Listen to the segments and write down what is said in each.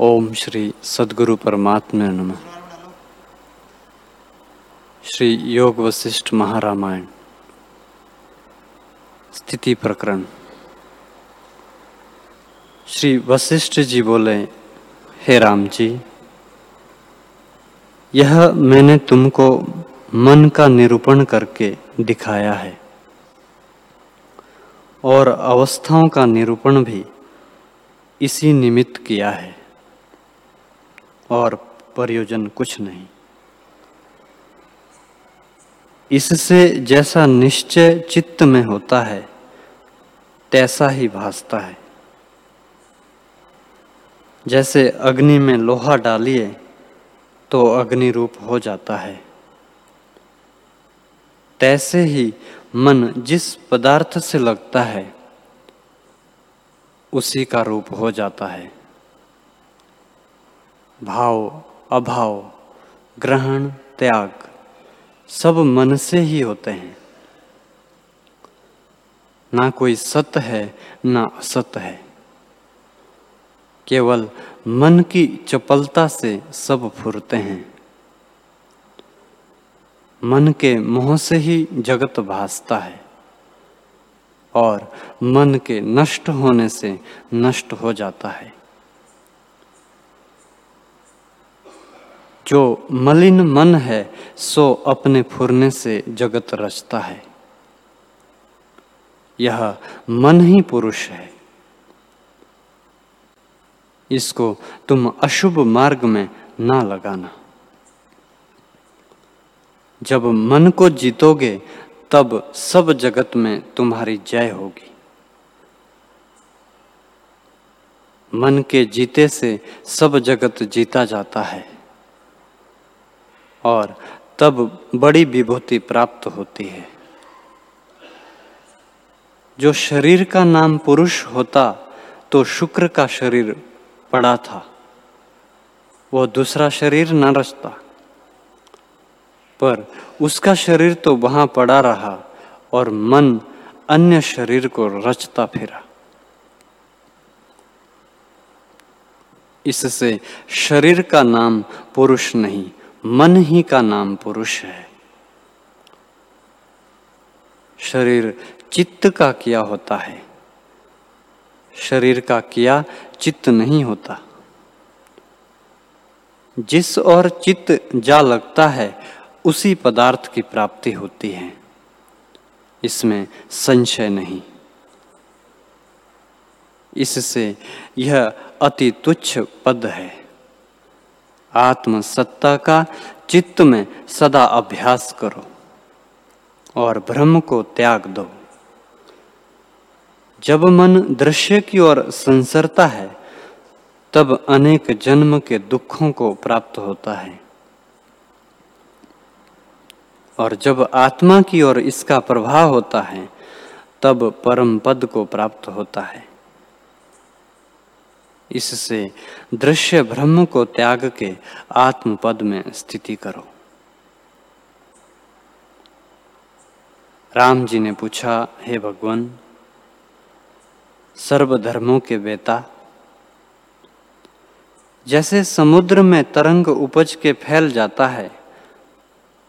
ओम श्री सदगुरु परमात्मा नमः। श्री योग वशिष्ठ महारामायण। स्थिति प्रकरण। श्री वशिष्ठ जी बोले, हे राम जी, यह मैंने तुमको मन का निरूपण करके दिखाया है। और अवस्थाओं का निरूपण भी इसी निमित्त किया है। और प्रयोजन कुछ नहीं। इससे जैसा निश्चय चित्त में होता है, तैसा ही भासता है। जैसे अग्नि में लोहा डालिए तो अग्नि रूप हो जाता है। तैसे ही मन जिस पदार्थ से लगता है, उसी का रूप हो जाता है। भाव, अभाव, ग्रहण, त्याग, सब मन से ही होते हैं। ना कोई सत है, ना असत है। केवल मन की चपलता से सब फुरते हैं। मन के मोह से ही जगत भासता है और मन के नष्ट होने से नष्ट हो जाता है। जो मलिन मन है, सो अपने फुरने से जगत रचता है। यह मन ही पुरुष है। इसको तुम अशुभ मार्ग में ना लगाना। जब मन को जीतोगे, तब सब जगत में तुम्हारी जय होगी। मन के जीते से सब जगत जीता जाता है। और तब बड़ी विभूति प्राप्त होती है। जो शरीर का नाम पुरुष होता तो शुक्र का शरीर पड़ा था। वो दूसरा शरीर न रचता। पर उसका शरीर तो वहाँ पड़ा रहा और मन अन्य शरीर को रचता फिरा। इससे शरीर का नाम पुरुष नहीं मन ही का नाम पुरुष है। शरीर चित्त का किया होता है। शरीर का किया चित्त नहीं होता। जिस और चित्त जा लगता है, उसी पदार्थ की प्राप्ति होती है। इसमें संशय नहीं। इससे यह अति तुच्छ पद है। आत्म सत्ता का चित्त में सदा अभ्यास करो और ब्रह्म को त्याग दो। जब मन दृश्य की ओर संसरता है, तब अनेक जन्म के दुखों को प्राप्त होता है। और जब आत्मा की ओर इसका प्रभाव होता है, तब परम पद को प्राप्त होता है। इससे दृश्य ब्रह्म को त्याग के आत्म पद में स्थिति करो। राम जी ने पूछा, हे भगवान, सर्वधर्मों के बेटा जैसे समुद्र में तरंग उपज के फैल जाता है,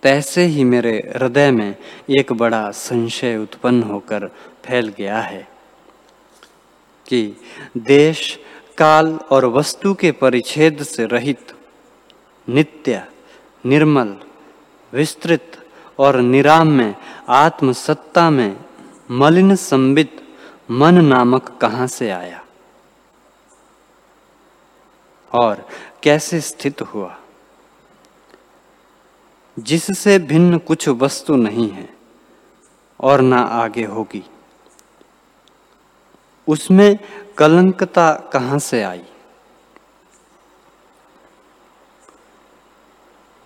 तैसे ही मेरे हृदय में एक बड़ा संशय उत्पन्न होकर फैल गया है कि देश काल और वस्तु के परिच्छेद से रहित, नित्य, निर्मल, विस्तृत और निराम में आत्म सत्ता में मलिन संबित मन नामक कहाँ से आया? और कैसे स्थित हुआ? जिससे भिन्न कुछ वस्तु नहीं है और ना आगे होगी। उसमें कलंकता कहाँ से आई?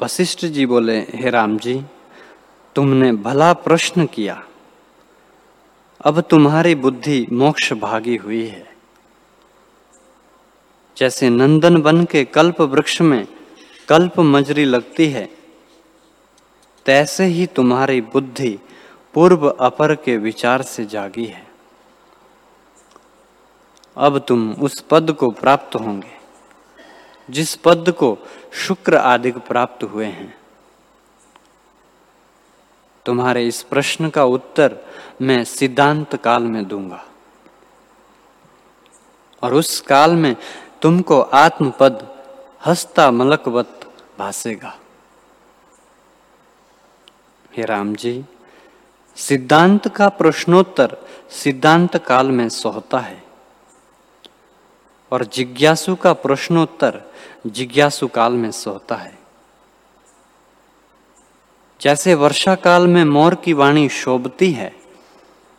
वशिष्ठ जी बोले, हे राम जी, तुमने भला प्रश्न किया। अब तुम्हारी बुद्धि मोक्ष भागी हुई है। जैसे नंदन वन के कल्प वृक्ष में कल्प मजरी लगती है, तैसे ही तुम्हारी बुद्धि पूर्व अपर के विचार से जागी है। अब तुम उस पद को प्राप्त होंगे, जिस पद को शुक्र आदि प्राप्त हुए हैं। तुम्हारे इस प्रश्न का उत्तर मैं सिद्धांत काल में दूँगा। और उस काल में तुमको आत्मपद हस्ता मलकवत भासेगा। हे राम जी, सिद्धांत का प्रश्नोत्तर सिद्धांत काल में सोहता है। और जिज्ञासु का प्रश्नोत्तर जिज्ञासु काल में सोता है। जैसे वर्षा काल में मोर की वाणी शोभती है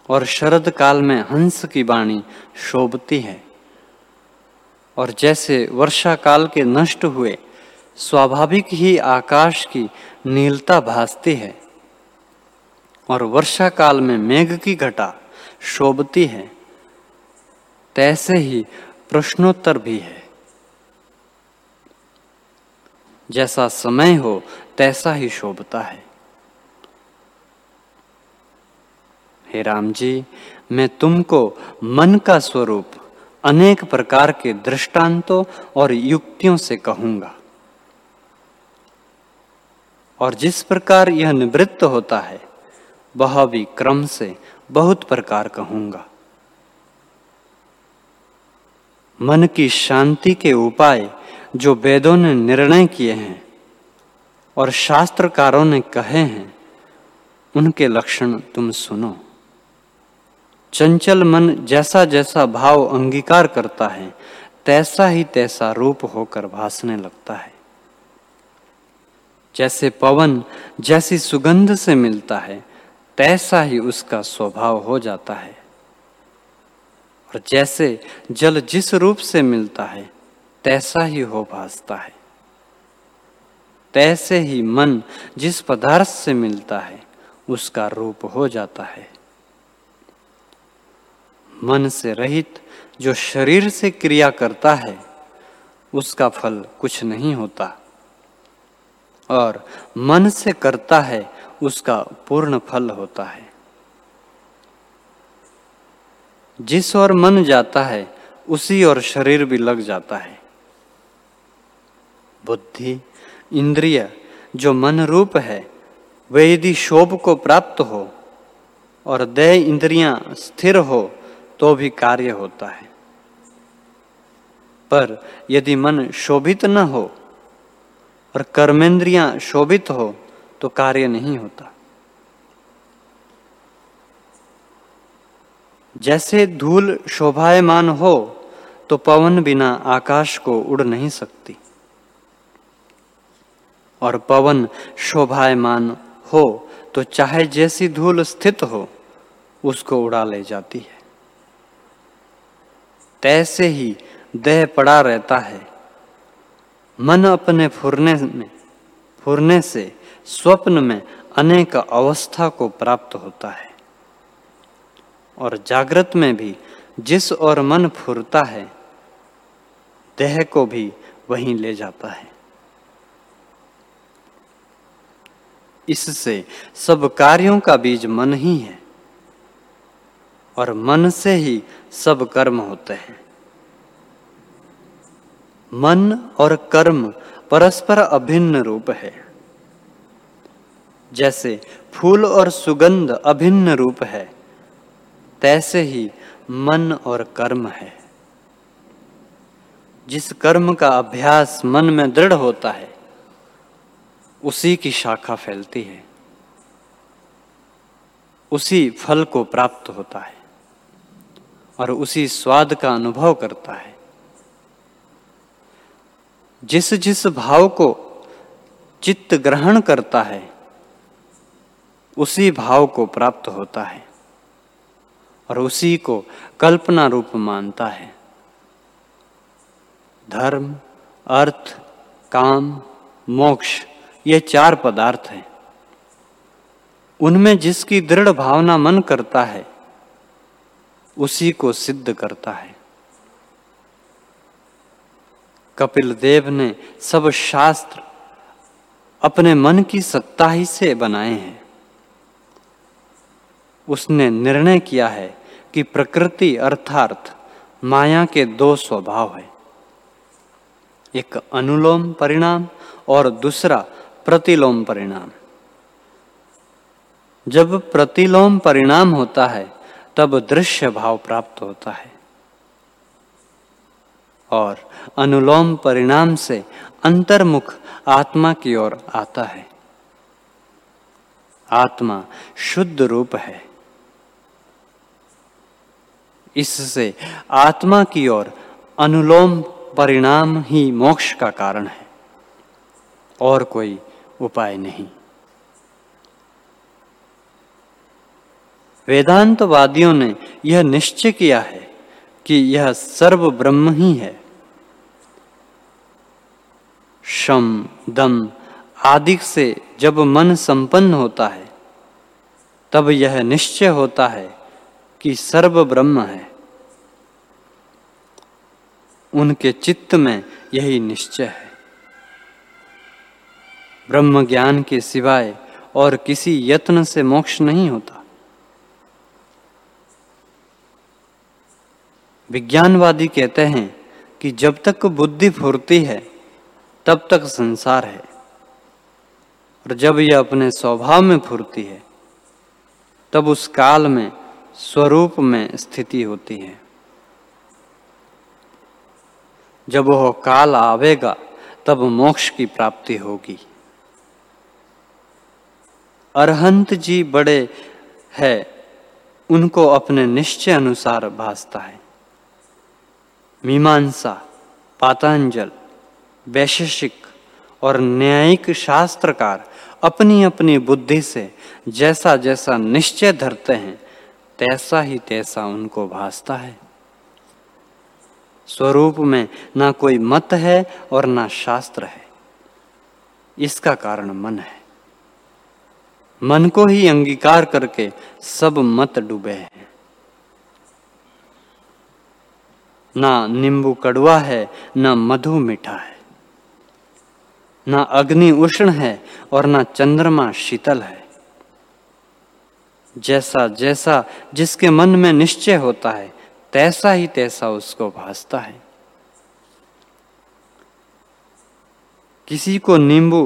और शरद काल में हंस की वाणी शोभती है, और जैसे वर्षा काल के नष्ट हुए स्वाभाविक ही आकाश की नीलता भासती है, और वर्षा काल में मेघ की घटा शोभती है, तैसे ही प्रश्नोत्तर भी है। जैसा समय हो, तैसा ही शोभता है। हे राम जी, मैं तुमको मन का स्वरूप अनेक प्रकार के दृष्टांतों और युक्तियों से कहूँगा। और जिस प्रकार यह निवृत्त होता है, वह भी क्रम से बहुत प्रकार कहूँगा। मन की शांति के उपाय जो वेदों ने निर्णय किए हैं और शास्त्रकारों ने कहे हैं, उनके लक्षण तुम सुनो। चंचल मन जैसा जैसा भाव अंगीकार करता है, तैसा ही तैसा रूप होकर भासने लगता है। जैसे पवन जैसी सुगंध से मिलता है, तैसा ही उसका स्वभाव हो जाता है। और जैसे जल जिस रूप से मिलता है, तैसा ही हो भासता है। तैसे ही मन जिस पदार्थ से मिलता है, उसका रूप हो जाता है। मन से रहित जो शरीर से क्रिया करता है, उसका फल कुछ नहीं होता। और मन से करता है, उसका पूर्ण फल होता है। जिस ओर मन जाता है, उसी और शरीर भी लग जाता है। बुद्धि, इंद्रिय जो मन रूप है, वे यदि शोभ को प्राप्त हो और दय इंद्रियाँ स्थिर हो तो भी कार्य होता है। पर यदि मन शोभित न हो और कर्मेंद्रियाँ शोभित हो तो कार्य नहीं होता। जैसे धूल शोभायमान हो तो पवन बिना आकाश को उड़ नहीं सकती। और पवन शोभायमान हो तो चाहे जैसी धूल स्थित हो, उसको उड़ा ले जाती है। तैसे ही देह पड़ा रहता है। मन अपने फुरने में, फुरने से स्वप्न में अनेक अवस्था को प्राप्त होता है। और जागृत में भी जिस और मन फुरता है, देह को भी वहीं ले जाता है। इससे सब कार्यों का बीज मन ही है और मन से ही सब कर्म होते हैं। मन और कर्म परस्पर अभिन्न रूप है। जैसे फूल और सुगंध अभिन्न रूप है तैसे ही मन और कर्म है। जिस कर्म का अभ्यास मन में दृढ़ होता है, उसी की शाखा फैलती है। उसी फल को प्राप्त होता है और उसी स्वाद का अनुभव करता है। जिस जिस भाव को चित्त ग्रहण करता है, उसी भाव को प्राप्त होता है। और उसी को कल्पना रूप मानता है। धर्म, अर्थ, काम, मोक्ष, ये चार पदार्थ हैं। उनमें जिसकी दृढ़ भावना मन करता है, उसी को सिद्ध करता है। कपिल देव ने सब शास्त्र अपने मन की सत्ता ही से बनाए हैं। उसने निर्णय किया है कि प्रकृति अर्थात माया के दो स्वभाव है। एक अनुलोम परिणाम और दूसरा प्रतिलोम परिणाम। जब प्रतिलोम परिणाम होता है, तब दृश्य भाव प्राप्त होता है। और अनुलोम परिणाम से अंतर्मुख आत्मा की ओर आता है। आत्मा शुद्ध रूप है। इससे आत्मा की ओर अनुलोम परिणाम ही मोक्ष का कारण है। और कोई उपाय नहीं। वेदांतवादियों ने यह निश्चय किया है कि यह सर्व ब्रह्म ही है। शम, दम आदि से जब मन संपन्न होता है, तब यह निश्चय होता है कि सर्व ब्रह्म है। उनके चित्त में यही निश्चय है। ब्रह्म ज्ञान के सिवाय और किसी यत्न से मोक्ष नहीं होता। विज्ञानवादी कहते हैं कि जब तक बुद्धि फुरती है, तब तक संसार है। और जब यह अपने स्वभाव में फुरती है, तब उस काल में स्वरूप में स्थिति होती है। जब वह काल आवेगा, तब मोक्ष की प्राप्ति होगी। अरहंत जी बड़े है, उनको अपने निश्चय अनुसार भासता है। मीमांसा, पातांजल, वैशेषिक और न्यायिक शास्त्रकार अपनी अपनी बुद्धि से जैसा जैसा निश्चय धरते हैं तैसा ही तैसा उनको भासता है। स्वरूप में ना कोई मत है और ना शास्त्र है। इसका कारण मन है। मन को ही अंगीकार करके सब मत डूबे हैं। ना नींबू कड़वा है, ना मधु मीठा है। ना अग्नि उष्ण है और ना चंद्रमा शीतल है। जैसा जैसा जिसके मन में निश्चय होता है, तैसा ही तैसा उसको भासता है। किसी को नींबू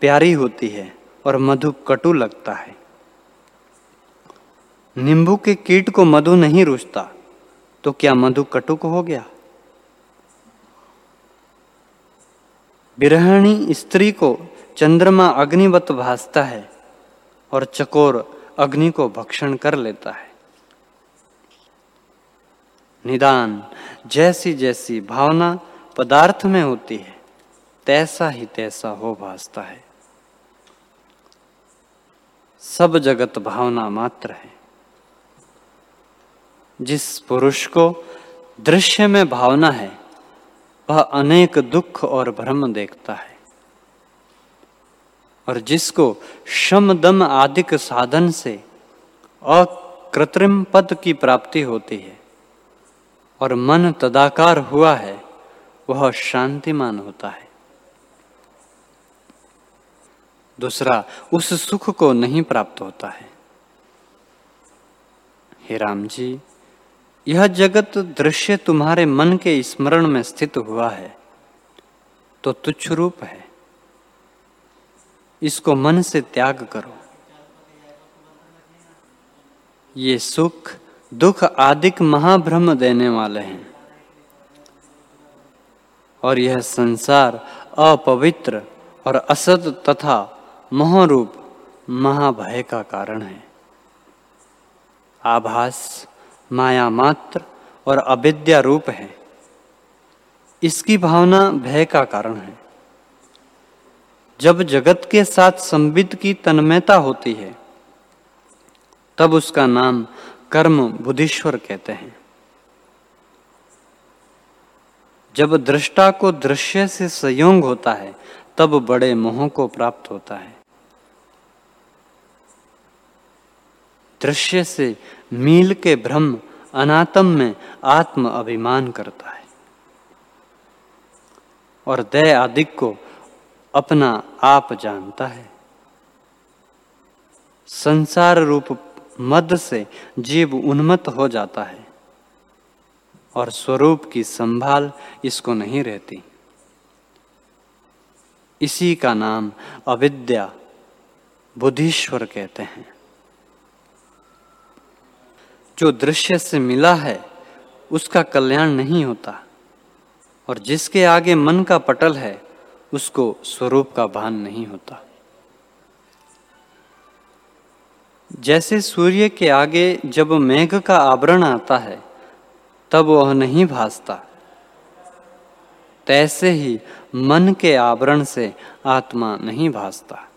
प्यारी होती है और मधु कटु लगता है। नींबू के कीट को मधु नहीं रुचता तो क्या मधु कटुक हो गया? बिरहणी स्त्री को चंद्रमा अग्निवत भासता है और चकोर अग्नि को भक्षण कर लेता है। निदान जैसी जैसी भावना पदार्थ में होती है, तैसा ही तैसा हो भासता है। सब जगत भावना मात्र है। जिस पुरुष को दृश्य में भावना है, वह अनेक दुख और भ्रम देखता है। और जिसको शम दम आदिक साधन से अकृत्रिम पद की प्राप्ति होती है और मन तदाकार हुआ है, वह शांतिमान होता है। दूसरा, उस सुख को नहीं प्राप्त होता है। हे राम जी, यह जगत दृश्य तुम्हारे मन के स्मरण में स्थित हुआ है तो तुच्छ रूप है। इसको मन से त्याग करो। ये सुख, दुख आदिक महाभ्रम देने वाले हैं। और यह संसार अपवित्र और असत तथा मोहरूप महाभय का कारण है। आभास, माया मात्र और अविद्या रूप है। इसकी भावना भय का कारण है। जब जगत के साथ संबित की तन्मयता होती है, तब उसका नाम कर्म बुद्धीश्वर कहते हैं। जब दृष्टा को दृश्य से संयोग होता है, तब बड़े मोह को प्राप्त होता है। दृश्य से मील के भ्रम अनातम में आत्म अभिमान करता है। और दय आदिक को अपना आप जानता है। संसार रूप मद से जीव उन्मत्त हो जाता है और स्वरूप की संभाल इसको नहीं रहती। इसी का नाम अविद्या बुद्धिश्वर कहते हैं। जो दृश्य से मिला है, उसका कल्याण नहीं होता और जिसके आगे मन का पटल है उसको स्वरूप का भान नहीं होता। जैसे सूर्य के आगे जब मेघ का आवरण आता है, तब वह नहीं भासता। तैसे ही मन के आवरण से आत्मा नहीं भासता।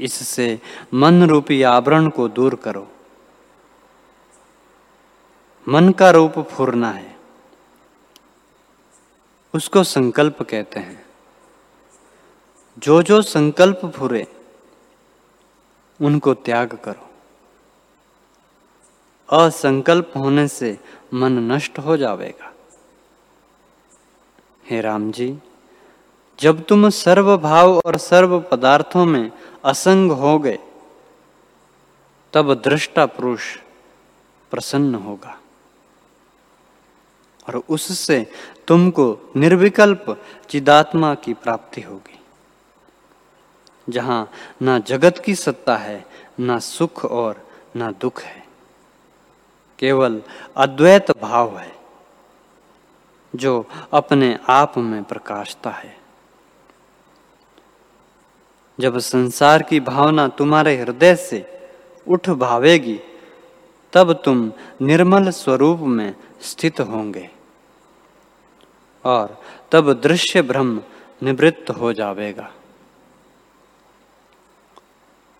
इससे मन रूपी आवरण को दूर करो। मन का रूप फूरना है। उसको संकल्प कहते हैं। जो जो संकल्प फुरे, उनको त्याग करो। असंकल्प होने से मन नष्ट हो जाएगा हे राम जी जब तुम सर्व भाव और सर्व पदार्थों में असंग हो गए तब दृष्टा पुरुष प्रसन्न होगा। और उससे तुमको निर्विकल्प चिदात्मा की प्राप्ति होगी। जहाँ ना जगत की सत्ता है, ना सुख और ना दुख है। केवल अद्वैत भाव है, जो अपने आप में प्रकाशता है। जब संसार की भावना तुम्हारे हृदय से उठ भावेगी, तब तुम निर्मल स्वरूप में स्थित होंगे। और तब दृश्य भ्रम निवृत्त हो जाएगा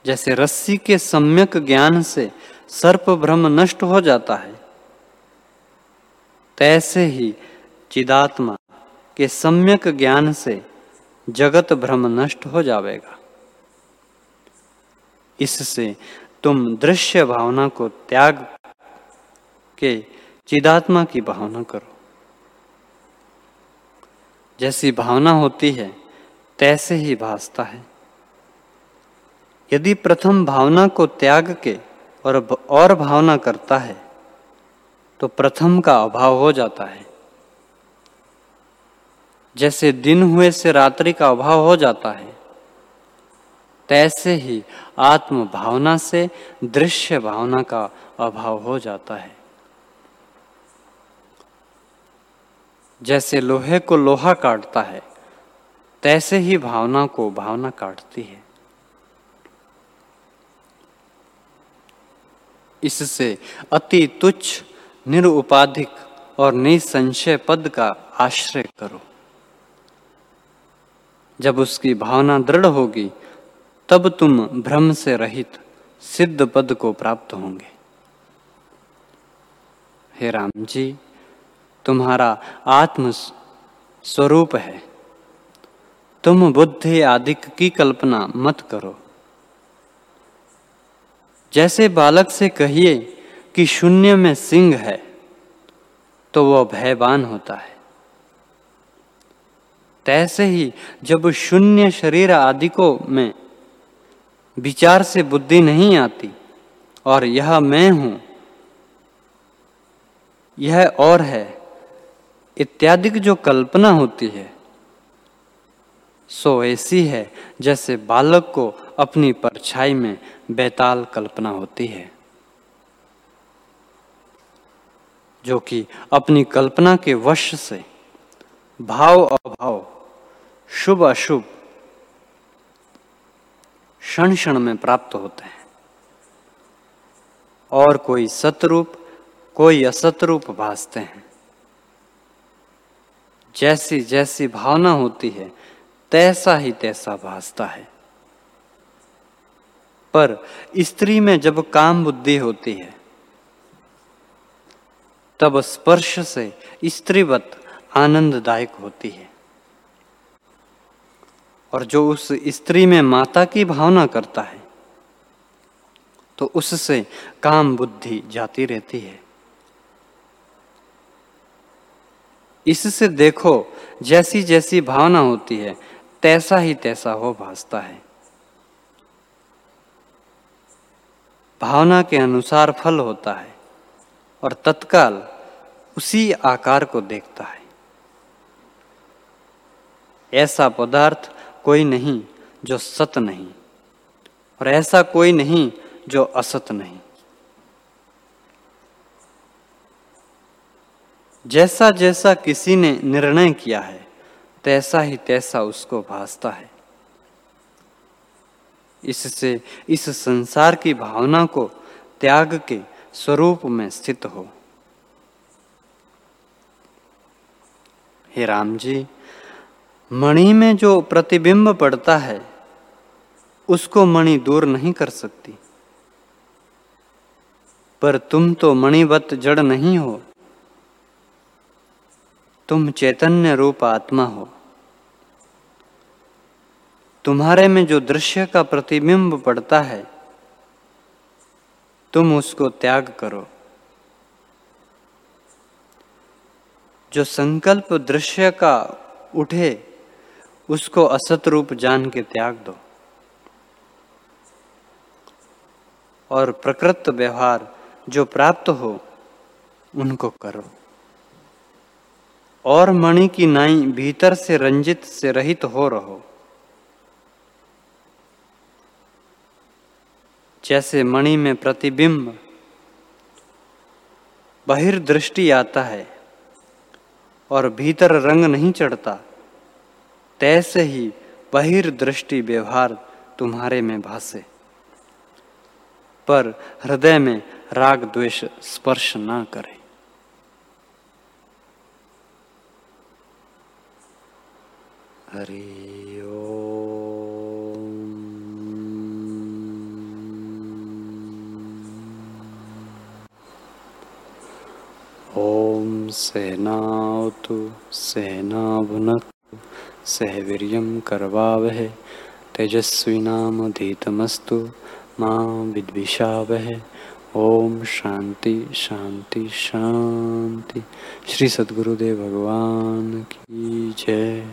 जैसे रस्सी के सम्यक ज्ञान से सर्प भ्रम नष्ट हो जाता है, तैसे ही चिदात्मा के सम्यक ज्ञान से जगत भ्रम नष्ट हो जाएगा इससे तुम दृश्य भावना को त्याग के चिदात्मा की भावना करो। जैसी भावना होती है, तैसे ही भासता है। यदि प्रथम भावना को त्याग के और और भावना करता है तो प्रथम का अभाव हो जाता है। जैसे दिन हुए से रात्रि का अभाव हो जाता है, तैसे ही आत्म भावना से दृश्य भावना का अभाव हो जाता है। जैसे लोहे को लोहा काटता है, तैसे ही भावना को भावना काटती है। इससे अति तुच्छ, निरुपाधिक और निसंशय पद का आश्रय करो। जब उसकी भावना दृढ़ होगी, तब तुम भ्रम से रहित, सिद्ध पद को प्राप्त होंगे। हे राम जी। तुम्हारा आत्म स्वरूप है। तुम बुद्धि आदि की कल्पना मत करो। जैसे बालक से कहिए कि शून्य में सिंह है तो वह भयवान होता है। तैसे ही जब शून्य शरीर आदि को में विचार से बुद्धि नहीं आती, और यह मैं हूँ, यह और है इत्यादि की जो कल्पना होती है, सो ऐसी है जैसे बालक को अपनी परछाई में बेताल कल्पना होती है, जो कि अपनी कल्पना के वश से भाव अभाव, शुभ अशुभ, क्षण क्षण में प्राप्त होते हैं। और कोई सतरूप, कोई असतरूप भासते हैं। जैसी जैसी भावना होती है, तैसा ही तैसा भासता है। पर स्त्री में जब काम बुद्धि होती है, तब स्पर्श से स्त्रीवत आनंददायक होती है। और जो उस स्त्री में माता की भावना करता है तो उससे काम बुद्धि जाती रहती है। इससे देखो जैसी जैसी भावना होती है, तैसा ही तैसा हो भासता है। भावना के अनुसार फल होता है और तत्काल उसी आकार को देखता है। ऐसा पदार्थ कोई नहीं जो सत नहीं और ऐसा कोई नहीं जो असत नहीं। जैसा जैसा किसी ने निर्णय किया है, तैसा ही तैसा उसको भासता है। इससे इस संसार की भावना को त्याग के स्वरूप में स्थित हो। हे राम जी, मणि में जो प्रतिबिंब पड़ता है, उसको मणि दूर नहीं कर सकती। पर तुम तो मणिवत जड़ नहीं हो तुम चैतन्य रूप आत्मा हो। तुम्हारे में जो दृश्य का प्रतिबिंब पड़ता है, तुम उसको त्याग करो। जो संकल्प दृश्य का उठे, उसको असत रूप जान के त्याग दो। और प्रकृत व्यवहार जो प्राप्त हो, उनको करो। और मणि की नाई भीतर से रंजित से रहित हो रहो। जैसे मणि में प्रतिबिंब, बहिर्दृष्टि आता है और भीतर रंग नहीं चढ़ता, तैसे ही बहिर्दृष्टि व्यवहार तुम्हारे में भासे। पर हृदय में राग द्वेष स्पर्श ना करे। हरि ओम। सहनावतु सहनाभुनक्तु सह वीर्यं करवावहे। तेजस्विनामधीतमस्तु माँ विद्विषावह। ओम शांति शांति शांति। श्री सदगुरुदेव भगवान की जय।